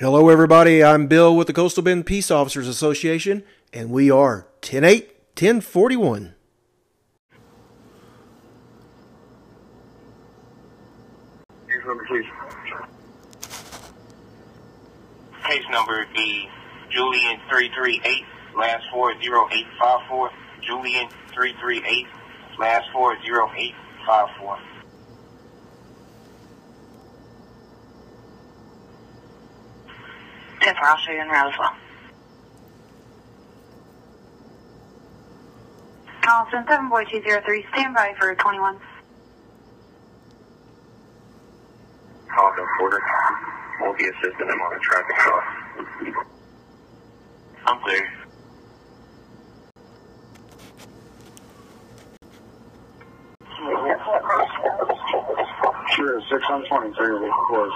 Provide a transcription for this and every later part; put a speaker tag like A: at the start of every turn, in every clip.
A: Hello, everybody. I'm Bill with the Coastal Bend Peace Officers Association, and we are 10 8 1041.
B: Case number, please.
C: Case number be Julian 338, last four zero eight five four. Julian 338, last four zero eight five four.
D: Ten for I'll show you in Roswell. Carlson, 74203, stand by for 21.
B: Hawthorne Porter. We'll be assisting him on a traffic stop.
C: I'm clear.
B: Sure, 6 on 23, we'll close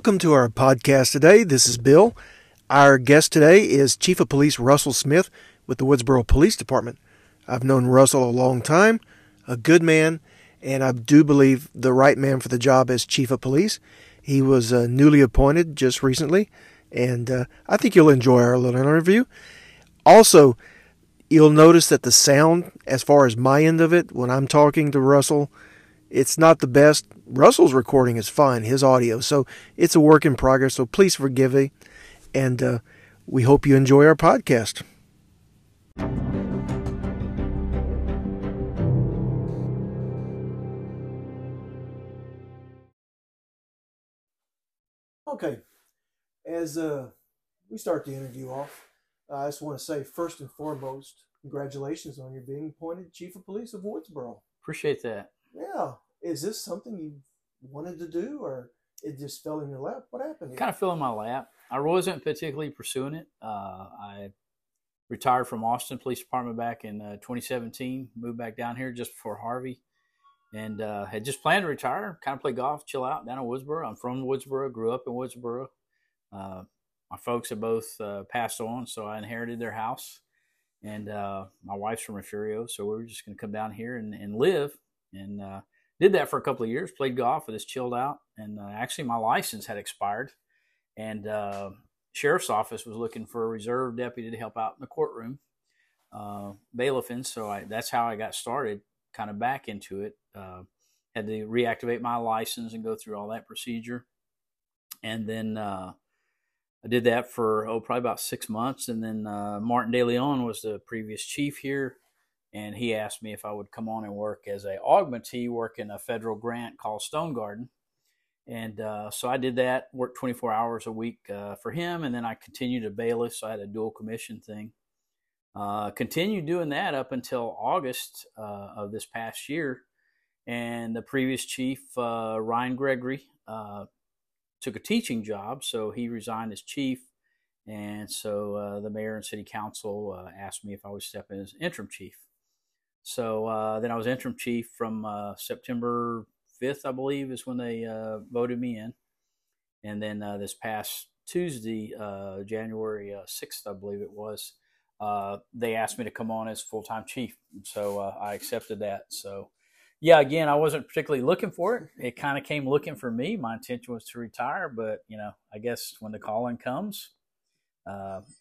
A: Welcome to our podcast today. This is Bill. Our guest today is Chief of Police Russell Smith with the Woodsboro Police Department. I've known Russell a long time, a good man, and I do believe the right man for the job as Chief of Police. He was uh, newly appointed just recently, and uh, I think you'll enjoy our little interview. Also, you'll notice that the sound, as far as my end of it, when I'm talking to Russell, it's not the best. Russell's recording is fine, his audio, so it's a work in progress. So please forgive me, and uh, we hope you enjoy our podcast. Okay, as uh, we start the interview off, uh, I just want to say first and foremost, congratulations on your being appointed Chief of Police of Woodsboro.
E: Appreciate that.
A: Yeah. Is this something you wanted to do or it just fell in your lap? What happened?
E: Kind of fell in my lap. I wasn't particularly pursuing it. Uh, I retired from Austin Police Department back in uh, 2017. Moved back down here just before Harvey, and uh, had just planned to retire. Kind of play golf, chill out down in Woodsboro. I'm from Woodsboro. Grew up in Woodsboro. Uh, my folks have both uh, passed on, so I inherited their house. And uh, my wife's from Refugio, so we were just going to come down here and, and live. And uh, did that for a couple of years. Played golf, and just chilled out. And uh, actually, my license had expired, and uh, sheriff's office was looking for a reserve deputy to help out in the courtroom, uh, bailiffing. So I, that's how I got started, kind of back into it. Uh, had to reactivate my license and go through all that procedure, and then uh, I did that for oh probably about six months, and then uh, Martin De Leon was the previous chief here and he asked me if I would come on and work as a augmentee, working a federal grant called Stone Garden. And uh, so I did that, worked 24 hours a week uh, for him, and then I continued to bailiff, so I had a dual commission thing. Uh, continued doing that up until August uh, of this past year, and the previous chief, uh, Ryan Gregory, uh, took a teaching job, so he resigned as chief, and so the mayor and city council asked me if I would step in as interim chief. So uh, then I was interim chief from uh, September 5th, I believe, is when they uh, voted me in. And then uh, this past Tuesday, uh, January 6th, I believe it was, uh, they asked me to come on as full time chief. So I accepted that. So, yeah, again, I wasn't particularly looking for it. It kind of came looking for me. My intention was to retire, but, you know, I guess when the calling comes,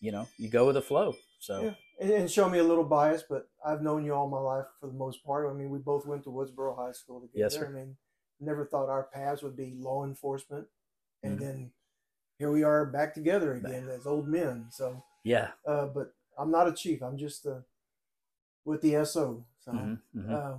E: you know, you go with the flow. So,
A: Yeah. And, and show me a little bias, but I've known you all my life for the most part. I mean, we both went to Woodsboro High School together.
E: Yes, sir.
A: I mean, never thought our paths would be law enforcement. And
E: Mhm.
A: then here we are back together again as old men. So,
E: yeah.
A: uh, but I'm not a chief. I'm just uh, with the SO. So,
E: Mhm, mhm.
A: uh,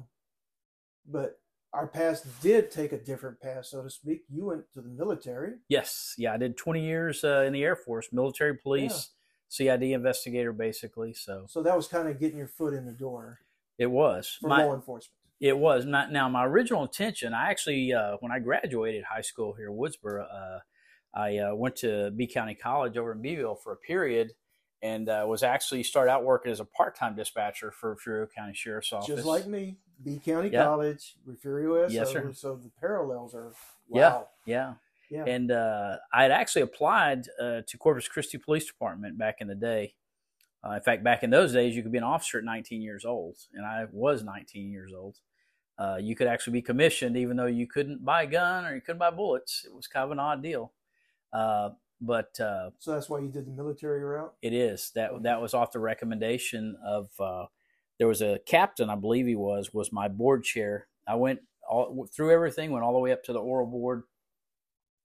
A: but our paths did take a different path, so to speak. You went to the military.
E: Yes, yeah, I did 20 years uh, in the Air Force, military police, CID investigator, basically. So
A: So that was kind of getting your foot in the door
E: it was
A: for
E: my,
A: law enforcement.
E: It was not now. My original intention. I actually, uh, when I graduated high school here in Woodsboro, uh, I uh, went to Bee County College over in Beeville for a period, and uh, was actually started out working as a part-time dispatcher for Refugio County Sheriff's Office.
A: Just like me, Bee County
E: Yeah.
A: College, Refugio S.
E: Yes, sir.
A: So the parallels are wow.
E: yeah.
A: Yeah.
E: And uh, I had actually applied uh, to Corpus Christi Police Department back in the day. Uh, in fact, back in those days, you could be an officer at 19 years old, and I was 19 years old. Uh, you could actually be commissioned, even though you couldn't buy a gun or you couldn't buy bullets. It was kind of an odd deal. Uh, but uh,
A: So that's why you did the military route.
E: it is that that was off the recommendation of uh, there was a captain, I believe he was, was my board chair. I went all through everything, went all the way up to the oral board,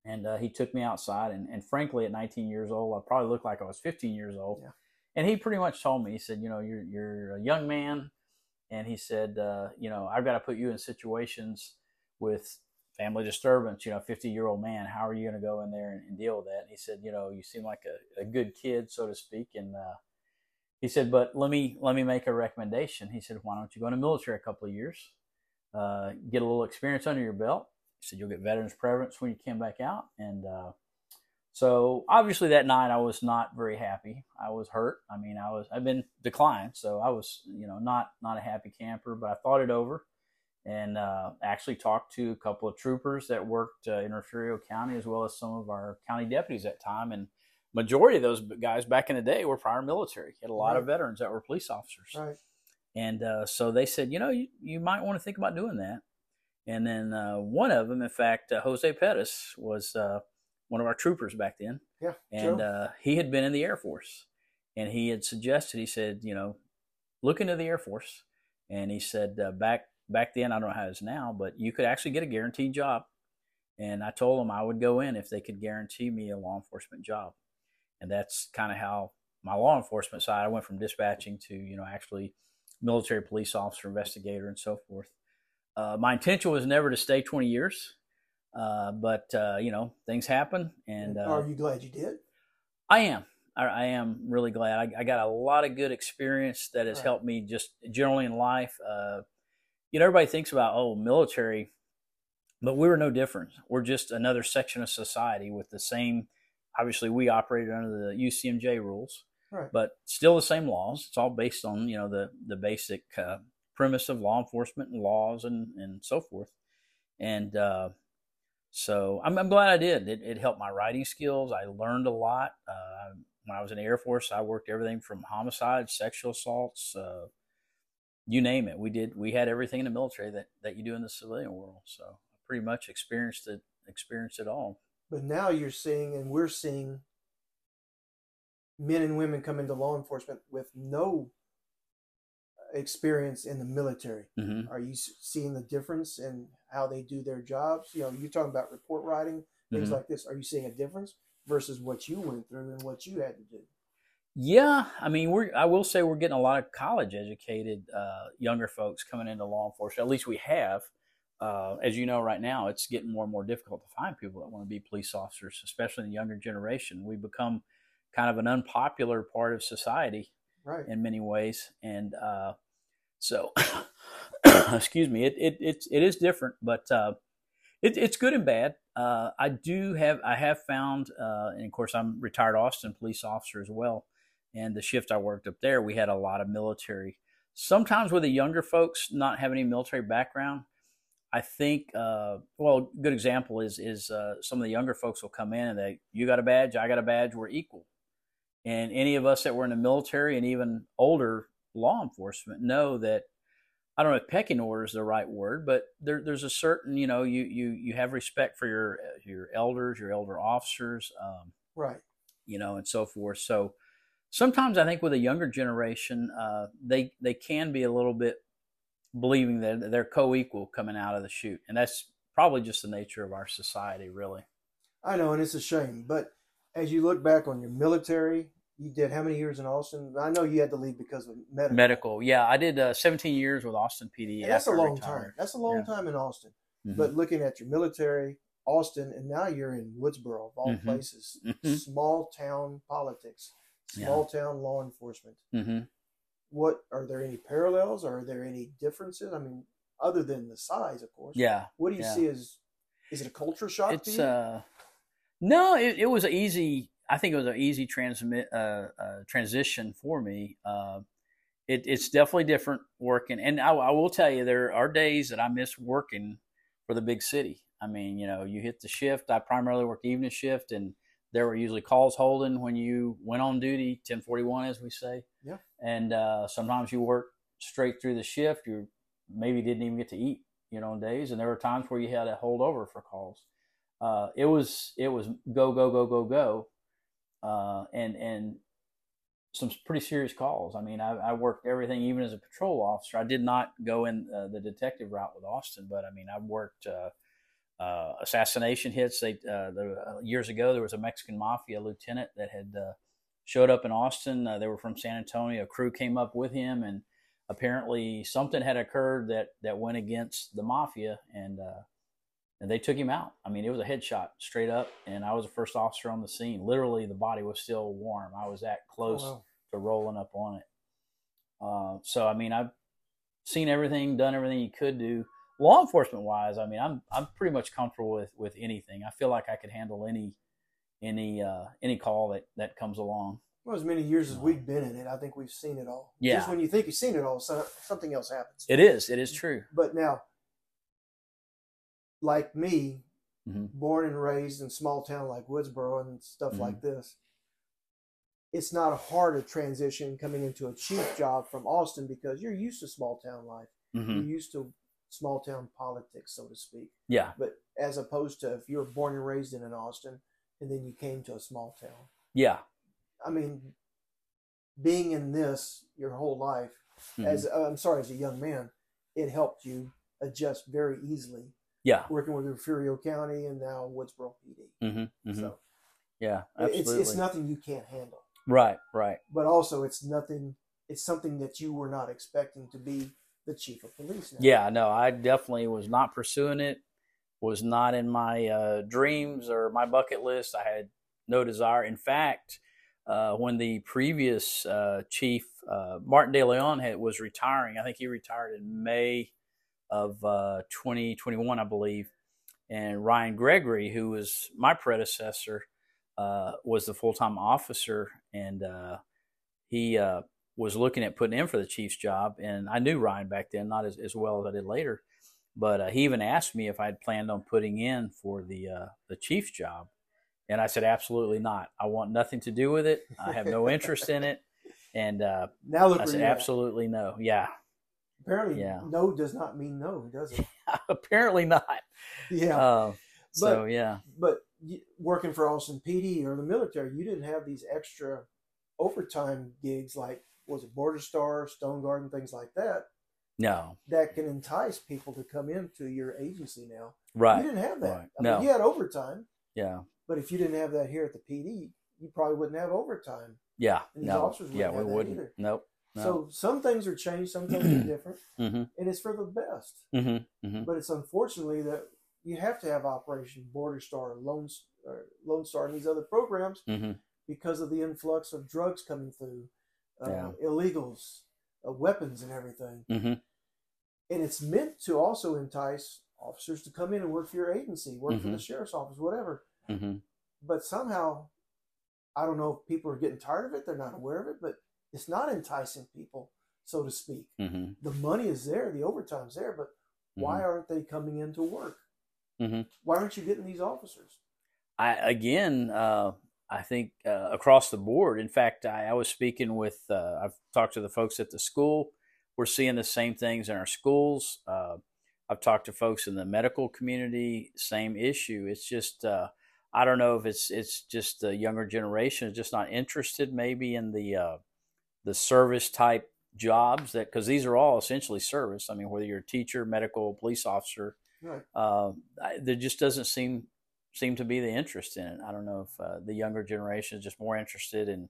E: and uh, he took me outside. And, and frankly, at 19 years old, I probably looked like I was 15 years old.
A: Yeah.
E: And he pretty much told me, he said, you know, you're you're a young man, and he said, uh, you know, I've got to put you in situations with family disturbance, you know, 50 year old man, how are you going to go in there and, and deal with that? And he said, you know, you seem like a, a good kid, so to speak. And, uh, he said, but let me, let me make a recommendation. He said, why don't you go in the military a couple of years, uh, get a little experience under your belt. He said, you'll get veterans preference when you came back out. And, uh, so obviously that night I was not very happy. I was hurt. I mean, I was, I've been declined. So I was, you know, not, not a happy camper, but I thought it over and uh, actually talked to a couple of troopers that worked uh, in Refugio County as well as some of our county deputies at time. And majority of those guys back in the day were prior military. Had a lot of veterans that were police officers.
A: Right.
E: And uh, so they said, you know, you, you might want to think about doing that. And then uh, one of them, in fact, uh, Jose Pettis was uh, one of our troopers back then.
A: Yeah.
E: And uh, he had been in the Air Force. And he had suggested, he said, you know, look into the Air Force. And he said, uh, back back then, I don't know how it is now, but you could actually get a guaranteed job. And I told him I would go in if they could guarantee me a law enforcement job. And that's kind of how my law enforcement side, I went from dispatching to, you know, actually military police officer, investigator, and so forth. Uh, my intention was never to stay 20 years, uh, but, uh, you know, things happen. And uh,
A: are you glad you did?
E: I am. I, I am really glad. I, I got a lot of good experience that has
A: Right.
E: helped me just generally in life. Uh, you know, everybody thinks about oh, military, but we were no different. We're just another section of society with the same. Obviously, we operated under the UCMJ rules,
A: Right.
E: but still the same laws. It's all based on you know the the basic uh, premise of law enforcement and laws and and so forth. And uh, so I'm, I'm glad I did. It, it helped my writing skills. I learned a lot. Uh, when I was in the Air Force, I worked everything from homicides, sexual assaults, uh, you name it. We did. We had everything in the military that, that you do in the civilian world. So I pretty much experienced it. Experienced it all.
A: But now you're seeing, and we're seeing, men and women come into law enforcement with no experience in the military.
E: hmm
A: Are you seeing the difference in how they do their jobs? You know, you're talking about report writing, things
E: Mhm.
A: like this. Are you seeing a difference versus what you went through and what you had to do?
E: Yeah, I mean, we're. I will say we're getting a lot of college educated uh, younger folks coming into law enforcement. At least we have. Uh, as you know, right now it's getting more and more difficult to find people that want to be police officers, especially in the younger generation. We become kind of an unpopular part of society
A: Right.
E: in many ways, and uh, so excuse me, it, it it's it is different, but uh, it, it's good and bad. Uh, I do have I have found, uh, and of course I'm retired Austin police officer as well, and the shift I worked up there, we had a lot of military. Sometimes with the younger folks not having any military background, I think uh, well, a good example is is uh, some of the younger folks will come in and they you got a badge, I got a badge, we're equal. And any of us that were in the military and even older law enforcement know that I don't know if pecking order is the right word, but there, there's a certain you know you you you have respect for your your elders, your elder officers, um,
A: Right.
E: you know, and so forth. So sometimes I think with a younger generation, uh, they they can be a little bit believing that they're co-equal coming out of the chute, and that's probably just the nature of our society, really.
A: I know, and it's a shame. But as you look back on your military, you did how many years in Austin? I know you had to leave because of medical.
E: Medical, yeah, I did uh, 17 years with Austin PD.
A: And that's a long time. That's a long
E: Yeah.
A: time in Austin.
E: Mhm.
A: But looking at your military, Austin, and now you're in Woodsboro, of all
E: Mhm.
A: places.
E: Mhm.
A: Small town politics,
E: Yeah.
A: small town law enforcement.
E: Mhm.
A: What are there any parallels? Are there any differences? I mean, other than the size, of course.
E: Yeah,
A: What do you
E: yeah.
A: see as is it a culture shock to
E: it's
A: you?
E: uh no it, it was easy I think it was an easy transmit uh, uh, transition for me. Uh, it, it's definitely different working, and I, I will tell you there are days that I miss working for the big city. I mean, you know, you hit the shift. I primarily worked evening shift, and there were usually calls holding when you went on duty, ten forty one, as we say.
A: Yeah.
E: And uh, sometimes you work straight through the shift. You maybe didn't even get to eat, you know, on days, and there were times where you had to hold over for calls. Uh, it was it was go go go go go, uh, and and some pretty serious calls. I mean, I, I, worked everything, even as a patrol officer. I did not go in uh, the detective route with Austin, but I mean, I worked uh, uh, assassination hits. They uh, uh, years ago there was a Mexican mafia lieutenant that had showed up in Austin. they were from San Antonio. A crew came up with him, and apparently something had occurred that that went against the mafia, and and they took him out. I mean, it was a headshot straight up, and I was the first officer on the scene. Literally, the body was still warm. I was that close oh, wow. to rolling up on it. Uh, so, I mean, I've seen everything, done everything you could do. Law enforcement wise, I mean, I'm I'm pretty much comfortable with with anything. I feel like I could handle any any uh, any call that that comes along.
A: Well, as many years as we've been in it, I think we've seen it all.
E: Yeah.
A: Just when you think you've seen it all, so something else happens.
E: It is. It is true.
A: But now, like me,
E: mm-hmm.
A: born and raised in small town like Woodsboro and stuff mm-hmm. like this, it's not a hard a transition coming into a chief job from Austin because you're used to small town life.
E: Mm-hmm.
A: You're used to small town politics, so to speak.
E: Yeah.
A: But as opposed to if you were born and raised in an Austin and then you came to a small town.
E: Yeah.
A: I mean, being in this your whole life, as uh, I'm sorry, as a young man, it helped you adjust very easily
E: yeah.
A: Working with Refugio County and now Woodsboro
E: PD. Mm-hmm, mm-hmm.
A: So
E: yeah, absolutely.
A: It's, it's nothing you can't handle.
E: Right, right.
A: But also it's nothing, it's something that you were not expecting to be the chief of police. Now.
E: Yeah, no, I definitely was not pursuing it, was not in my uh, dreams or my bucket list. I had no desire. In fact, uh, when the previous uh, chief, uh, Martin De Leon, had, was retiring, I think he retired in May of uh, 2021, I believe. And Ryan Gregory, who was my predecessor, uh, was the full time officer, and uh, he uh, was looking at putting in for the Chiefs job. And I knew Ryan back then, not as, as well as I did later, but uh, he even asked me if I had planned on putting in for the uh, the Chiefs job. And I said, absolutely not. I want nothing to do with it. I have no interest in it. And uh,
A: now
E: I said, absolutely no. Yeah.
A: Apparently, yeah. no does not mean no, does it?
E: Apparently not.
A: Yeah.
E: Uh,
A: but,
E: so yeah.
A: But working for Austin PD or the military, you didn't have these extra overtime gigs like was it Border Star, Stone Garden, things like that.
E: No.
A: That can entice people to come into your agency now.
E: Right.
A: You didn't have that.
E: Right.
A: I
E: no.
A: Mean, you had overtime.
E: Yeah.
A: But if you didn't have that here at the PD, you probably wouldn't have overtime.
E: Yeah.
A: And these
E: no. yeah, we wouldn't.
A: Either.
E: Nope. No.
A: So some things are changed, some things are different,
E: mm-hmm.
A: and it's for the best.
E: Mm-hmm. Mm-hmm.
A: But it's unfortunately that you have to have Operation Border Star, Lone, Lone Star, and these other programs
E: mm-hmm.
A: because of the influx of drugs coming through, uh,
E: yeah.
A: illegals, uh, weapons, and everything.
E: Mm-hmm.
A: And it's meant to also entice officers to come in and work for your agency, work for the
E: Mm-hmm.
A: sheriff's office, whatever. But somehow, I don't know if people are getting tired of it; they're not aware of it, but it's not enticing people, so to speak.
E: Mm-hmm.
A: The money is there, the overtime's there, but why
E: Mm-hmm.
A: aren't they coming into work?
E: Mm-hmm.
A: Why aren't you getting these officers?
E: I again, uh, I think uh, across the board. In fact, I, I was speaking with. Uh, I've talked to the folks at the school. We're seeing the same things in our schools. Uh, I've talked to folks in the medical community. Same issue. It's just uh, I don't know if it's it's just the younger generation is just not interested maybe in the uh, the service type jobs that because these are all essentially service. I mean, whether you're a teacher, medical, police officer,
A: Right.
E: uh, there just doesn't seem seem to be the interest in it. I don't know if uh, the younger generation is just more interested in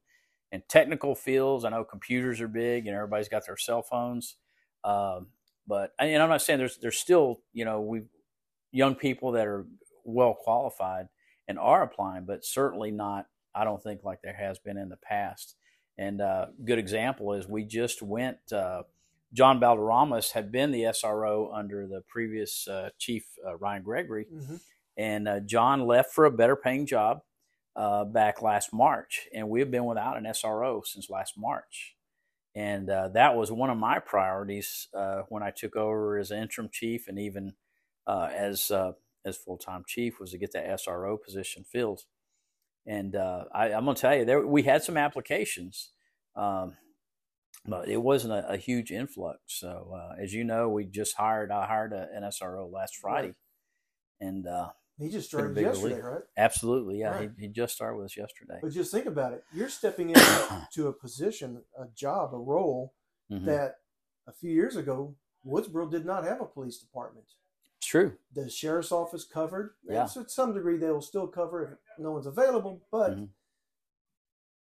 E: in technical fields. I know computers are big, and everybody's got their cell phones. Um, but and I'm not saying there's there's still you know we young people that are well qualified and are applying, but certainly not. I don't think like there has been in the past. And uh, good example is we just went. Uh, John Balderramas had been the SRO under the previous uh, chief uh, Ryan Gregory,
A: Mm-hmm.
E: and uh, John left for a better paying job. uh, back last March, and we've been without an SRO since last March. And uh, that was one of my priorities uh, when I took over as interim chief, and even uh, as uh, as full time chief, was to get that SRO position filled. And uh, I, am going to tell you, there we had some applications, um, but it wasn't a, a huge influx. So as you know, we just hired I hired a, an SRO last Friday,
A: Right.
E: and uh,
A: He just started yesterday,
E: relief.
A: right?
E: absolutely, yeah,
A: Right.
E: he, he just started with us yesterday.
A: But just think about it. You're stepping into a position, a job, a role
E: Mhm.
A: that a few years ago, Woodsboro did not have a police department.
E: True.
A: The sheriff's office covered.
E: Yeah.
A: So to some degree, they will still cover if no one's available, but
E: Mhm.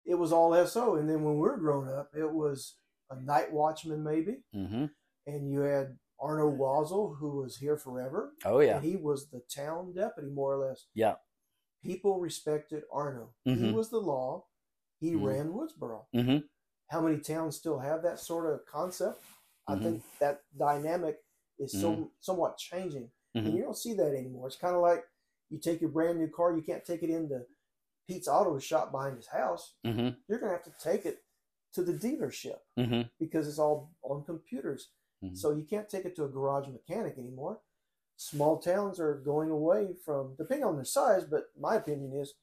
A: it was all SO. And then when we were growing up, it was a night watchman, maybe.
E: Mm-hmm.
A: And you had Arno Wazel, who was here forever.
E: Oh yeah,
A: And he was the town deputy, more or less.
E: yeah.
A: People respected Arno. He
E: Mhm.
A: was the law. He
E: Mhm.
A: ran Woodsboro.
E: hmm
A: how many towns still have that sort of concept? I
E: Mhm.
A: think that dynamic is so
E: Mm-hmm.
A: somewhat changing, and
E: Mhm.
A: you don't see that anymore. It's kind of like you take your brand new car, you can't take it into Pete's Auto Shop behind his house.
E: hmm
A: You're gonna have to take it to the dealership
E: hmm
A: because it's all on computers.
E: Mhm.
A: So you can't take it to a garage mechanic anymore. Small towns are going away from, depending on their size, but my opinion is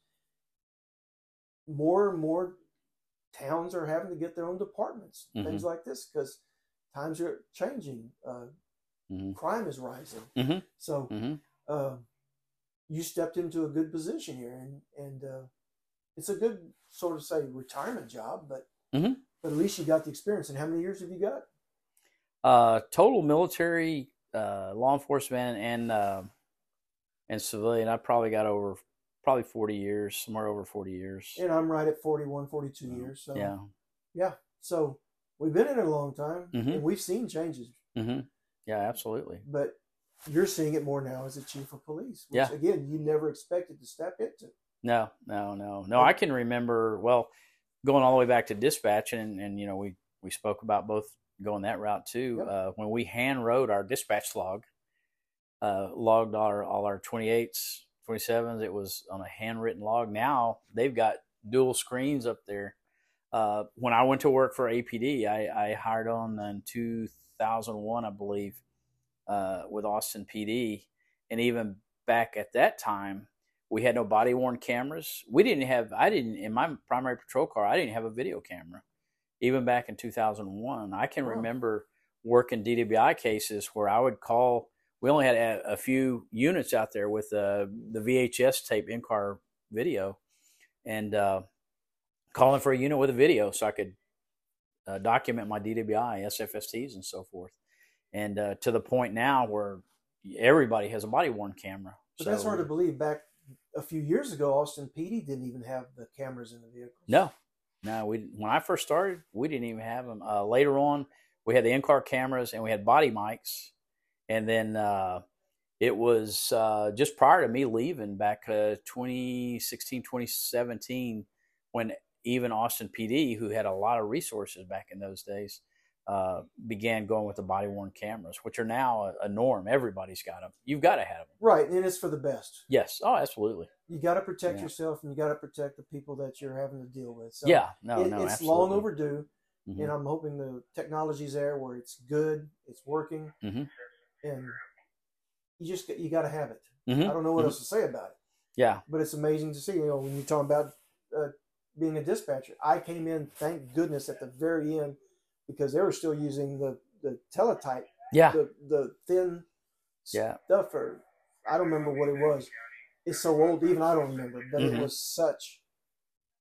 A: more and more towns are having to get their own departments, things like this, because times are changing. Uh,
E: hmm
A: crime is rising.
E: Mhm.
A: So
E: hmm
A: uh, you stepped into a good position here, and and uh, it's a good sort of say retirement job, but
E: Mhm.
A: but at least you got the experience. And how many years have you got?
E: Uh, total military, uh, law enforcement, and uh, and civilian. I probably got over probably forty years, somewhere over forty years.
A: And I'm right at 41, 42 years. So
E: Yeah.
A: yeah. So we've been in it a long time,
E: Mhm.
A: and we've seen changes.
E: hmm Yeah. Absolutely.
A: But you're seeing it more now as a chief of police, which
E: Yeah.
A: again you never expected to step into.
E: No, no, no, no. I can remember well going all the way back to dispatch, and and you know we we spoke about both going that route too.
A: Yep.
E: Uh, when we hand wrote our dispatch log, uh, logged all our all our twenty eights, twenty sevens. It was on a handwritten log. Now they've got dual screens up there. Uh, when I went to work for APD, I, I hired on in 2001, I believe, uh, with Austin PD. And even back at that time, we had no body worn cameras. We didn't have, I didn't, in my primary patrol car, I didn't have a video camera. Even back in 2001, I can
A: Wow.
E: remember working DWI cases where I would call, we only had a, a few units out there with uh, the VHS tape in car video and uh, calling for a unit with a video so I could uh, document my DWI, SFSTs, and so forth. And uh, to the point now where everybody has a body worn camera.
A: But that's hard to believe. Back a few years ago, Austin PD didn't even have the cameras in the vehicles.
E: No, no. We when I first started, we didn't even have them. Uh, later on, we had the in-car cameras and we had body mics, and then uh, it was uh, just prior to me leaving back uh, 2016, 2017, when even Austin PD, who had a lot of resources back in those days, uh, began going with the body-worn cameras, which are now a, a norm. Everybody's got them. You've got to have them.
A: Right, and it's for the best.
E: Yes. Oh, absolutely.
A: You got to protect
E: Yeah.
A: yourself, and you got to protect the people that you're having to deal with. So
E: yeah. No.
A: it-
E: no.
A: it's
E: absolutely.
A: long overdue,
E: Mhm.
A: and I'm hoping the technology's there where it's good, it's working,
E: Mhm.
A: and you just you got to have it.
E: Mhm.
A: I don't know what
E: Mhm.
A: else to say about it,
E: Yeah.
A: but it's amazing to see. You know, when you're talking about uh, being a dispatcher, I came in, thank goodness, at the very end because they were still using the the teletype,
E: Yeah.
A: the the thin
E: Yeah.
A: stuff, or I don't remember what it was. It's so old, even I don't remember. But
E: Mhm.
A: it was such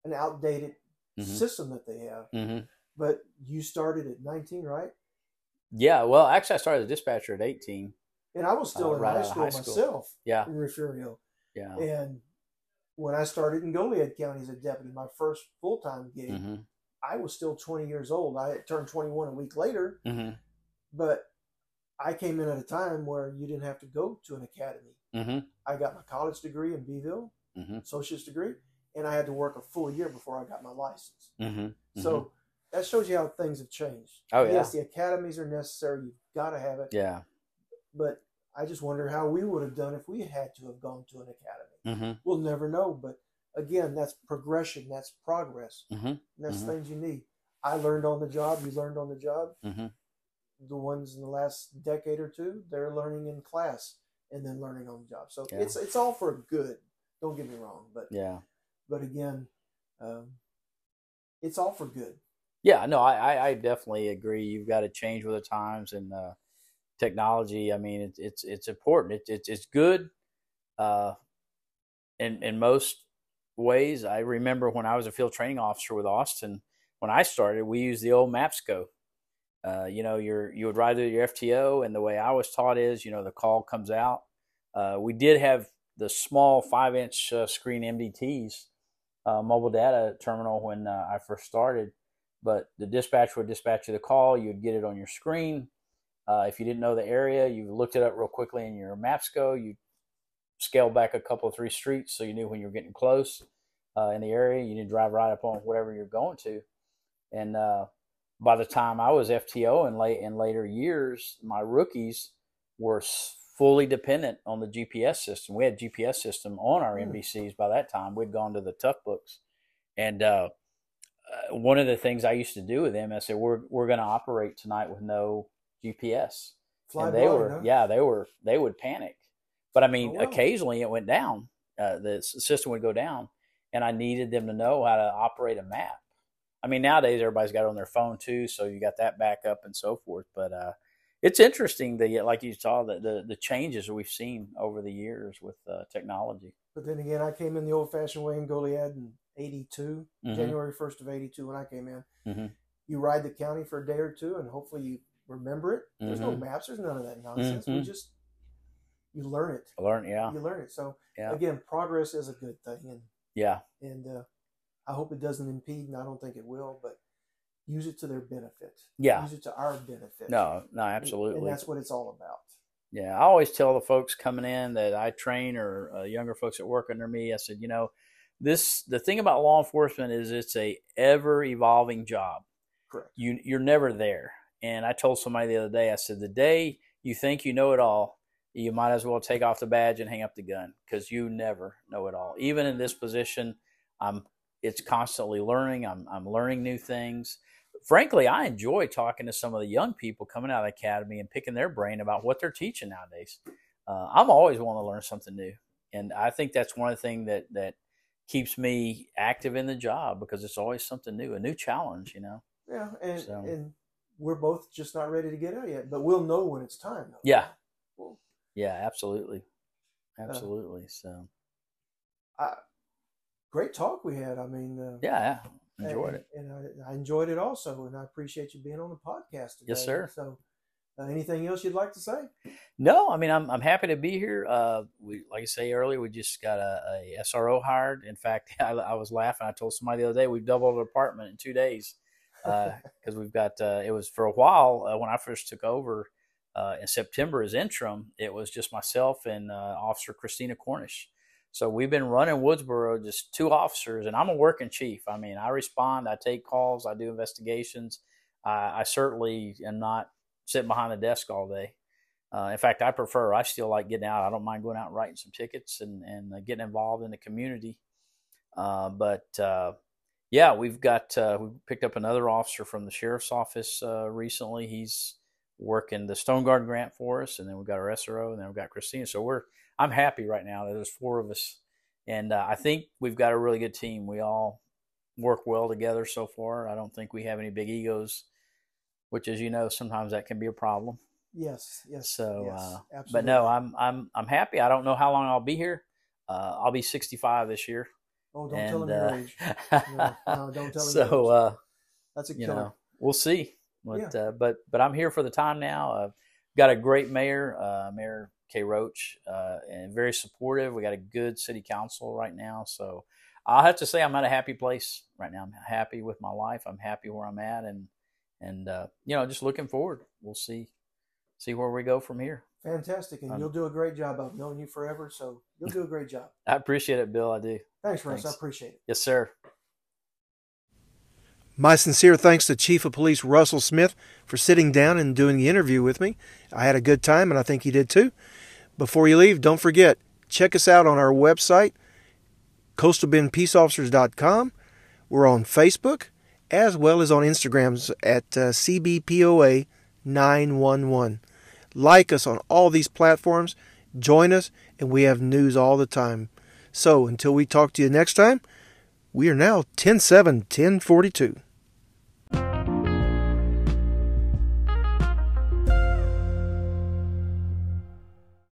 A: an outdated
E: Mhm.
A: system that they have.
E: hmm
A: But you started at 19, right?
E: Yeah, well, actually, I started as a dispatcher at 18.
A: And I was still
E: Uh,
A: in
E: right
A: high school
E: high school.
A: myself
E: Yeah,
A: in Refugio.
E: yeah.
A: And when I started in Goliad County as a deputy, my first full time gig,
E: hmm
A: I was still 20 years old. I turned 21 a week later,
E: hmm
A: but I came in at a time where you didn't have to go to an academy.
E: hmm
A: I got my college degree in Beeville,
E: hmm
A: associate's degree, and I had to work a full year before I got my license.
E: hmm
A: So that shows you how things have changed.
E: Oh, yeah.
A: Yes, the academies are necessary. You've got to have it.
E: yeah.
A: But I just wonder how we would have done if we had to have gone to an academy.
E: hmm
A: We'll never know. But again, that's progression, that's progress,
E: Mm-hmm.
A: that's
E: Mhm.
A: things you need. I learned on the job. You learned on the job.
E: Mm-hmm.
A: The ones in the last decade or two, they're learning in class and then learning on the job. So
E: Yeah.
A: it's it's all for good. Don't get me wrong, but
E: Yeah.
A: but again, um, it's all for good.
E: Yeah, no, I, I, I definitely agree. You've got to change with the times and uh, technology. I mean, it's it's it's important. It, it's it's good. Uh, in in most ways, I remember when I was a field training officer with Austin. When I started, we used the old MapSco. Uh, you know, you're you would ride through your FTO, and the way I was taught is, you know, the call comes out. Uh, we did have the small five inch uh, screen MDTs, uh, mobile data terminal, when uh, I first started but the dispatcher would dispatch you the call. You'd get it on your screen. Uh, if you didn't know the area, you looked it up real quickly in your MapSco. You scaled back a couple of three streets so you knew when you were getting close uh, in the area. You didn't drive right up on whatever you're going to. And uh, by the time I was FTO in late in later years, my rookies were fully dependent on the GPS system. We had GPS system on our
A: Hmm.
E: MBCs by that time. We'd gone to the tough books, and uh, uh, one of the things I used to do with them, I said, "We're we're going to operate tonight with no GPS."
A: Fly
E: and they
A: blind,
E: were,
A: huh?
E: yeah, they were, they would panic. But I mean,
A: Oh, wow.
E: occasionally it went down. Uh, the system would go down, and I needed them to know how to operate a map. I mean, nowadays everybody's got it on their phone too, so you got that backup and so forth. But uh, it's interesting that, like you saw, the, the the changes we've seen over the years with uh, technology.
A: But then again, I came in the old-fashioned way in Goliad in '82,
E: Mhm.
A: January 1st of '82, when I came in.
E: Mhm.
A: You ride the county for a day or two, and hopefully you remember it. There's no
E: Mhm.
A: maps. There's none of that nonsense. We
E: Mhm.
A: just you learn it.
E: I learned, yeah,
A: You learn it. So
E: Yeah.
A: again, progress is a good thing, and
E: yeah,
A: and uh, I hope it doesn't impede, and I don't think it will. But use it to their benefit.
E: Yeah.
A: Use it to our benefit.
E: no, no,
A: And-
E: absolutely.
A: And that's what it's all about.
E: Yeah, I always tell the folks coming in that I train or uh, younger folks that work under me. I said, you know, this the thing about law enforcement is it's a ever evolving job.
A: Correct.
E: You you're never there. And I told somebody the other day, I said, the day you think you know it all, you might as well take off the badge and hang up the gun because you never know it all. Even in this position, I'm it's constantly learning. I'm I'm learning new things frankly, I enjoy talking to some of the young people coming out of the academy and picking their brain about what they're teaching nowadays. Uh, I'm always wanting to learn something new, and I think that's one of the things that that keeps me active in the job because it's always something new, a new challenge. You know?
A: Yeah, and
E: So-
A: and we're both just not ready to get out yet, but we'll know when it's time. Though.
E: Yeah. Yeah, absolutely, absolutely. So
A: I, great talk we had. I mean, uh,
E: yeah, yeah, enjoyed
A: and,
E: it.
A: and I, I enjoyed it also, and I appreciate you being on the podcast today.
E: Yes, sir.
A: So, uh, anything else you'd like to say?
E: No, I mean I'm I'm happy to be here. Uh, we like I say earlier, we just got a, a SRO hired. In fact, I, I was laughing. I told somebody the other day we've doubled the apartment in two days because we've got. Uh, it was for a while uh, when I first took over uh, in September as interim. It was just myself and uh, Officer Christina Cornish. So we've been running Woodsboro just two officers, and I'm a working chief. I mean, I respond, I take calls, I do investigations. I, I certainly am not sitting behind the desk all day. Uh, in fact, I prefer. I still like getting out. I don't mind going out and writing some tickets and and uh, getting involved in the community. Uh, but uh, yeah, we've got uh, we picked up another officer from the sheriff's office uh, recently. He's working the Stone Garden grant for us, and then we've got our SRO, and then we've got Christina. So we're I'm happy right now that there's four of us, and uh, I think we've got a really good team. We all work well together so far. I don't think we have any big egos, which, as you know, sometimes that can be a problem.
A: Yes, yes.
E: So,
A: yes,
E: uh, but no, I'm I'm I'm happy. I don't know how long I'll be here. Uh, I'll be 65 this year.
A: Oh, don't
E: and,
A: tell him your
E: uh,
A: age. No, no, don't tell him
E: so
A: your age.
E: uh,
A: That's a
E: you know, we'll see. But uh, but but I'm here for the time now. Uh, got a great mayor, uh, Mayor Kay Roach, uh, and very supportive. We got a good city council right now. So I'll have to say I'm at a happy place right now. I'm happy with my life. I'm happy where I'm at, and and uh, you know, just looking forward. We'll see see where we go from here.
A: Fantastic, and
E: Um,
A: you'll do a great job. I've known you forever, so you'll do a great job.
E: I appreciate it, Bill. I do.
A: Thanks, Russ.
E: Thanks.
A: I appreciate it.
E: Yes, sir.
A: My sincere thanks to Chief of Police Russell Smith for sitting down and doing the interview with me. I had a good time, and I think he did too. Before you leave, don't forget check us out on our website, coastalbendpeaceofficers.com. We're on Facebook as well as on Instagrams at uh, CBPOA 911. Like us on all these platforms, join us, and we have news all the time. So until we talk to you next time, we are now 10 7 1042.